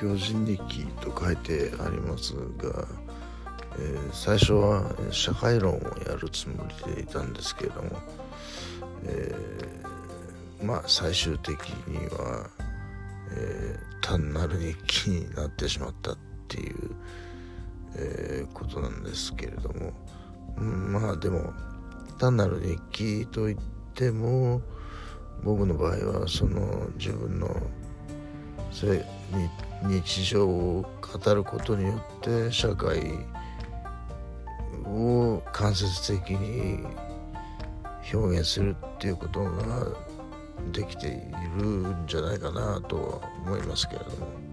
教人日記と書いてありますが、えー、最初は社会論をやるつもりでいたんですけれども、えー、まあ最終的には、えー、単なる日記になってしまったっていう、え、ことなんですけれども、うん、まあでも単なる日記といっても僕の場合はその自分のそれ日常を語ることによって社会を間接的に表現するっていうことができているんじゃないかなとは思いますけれども。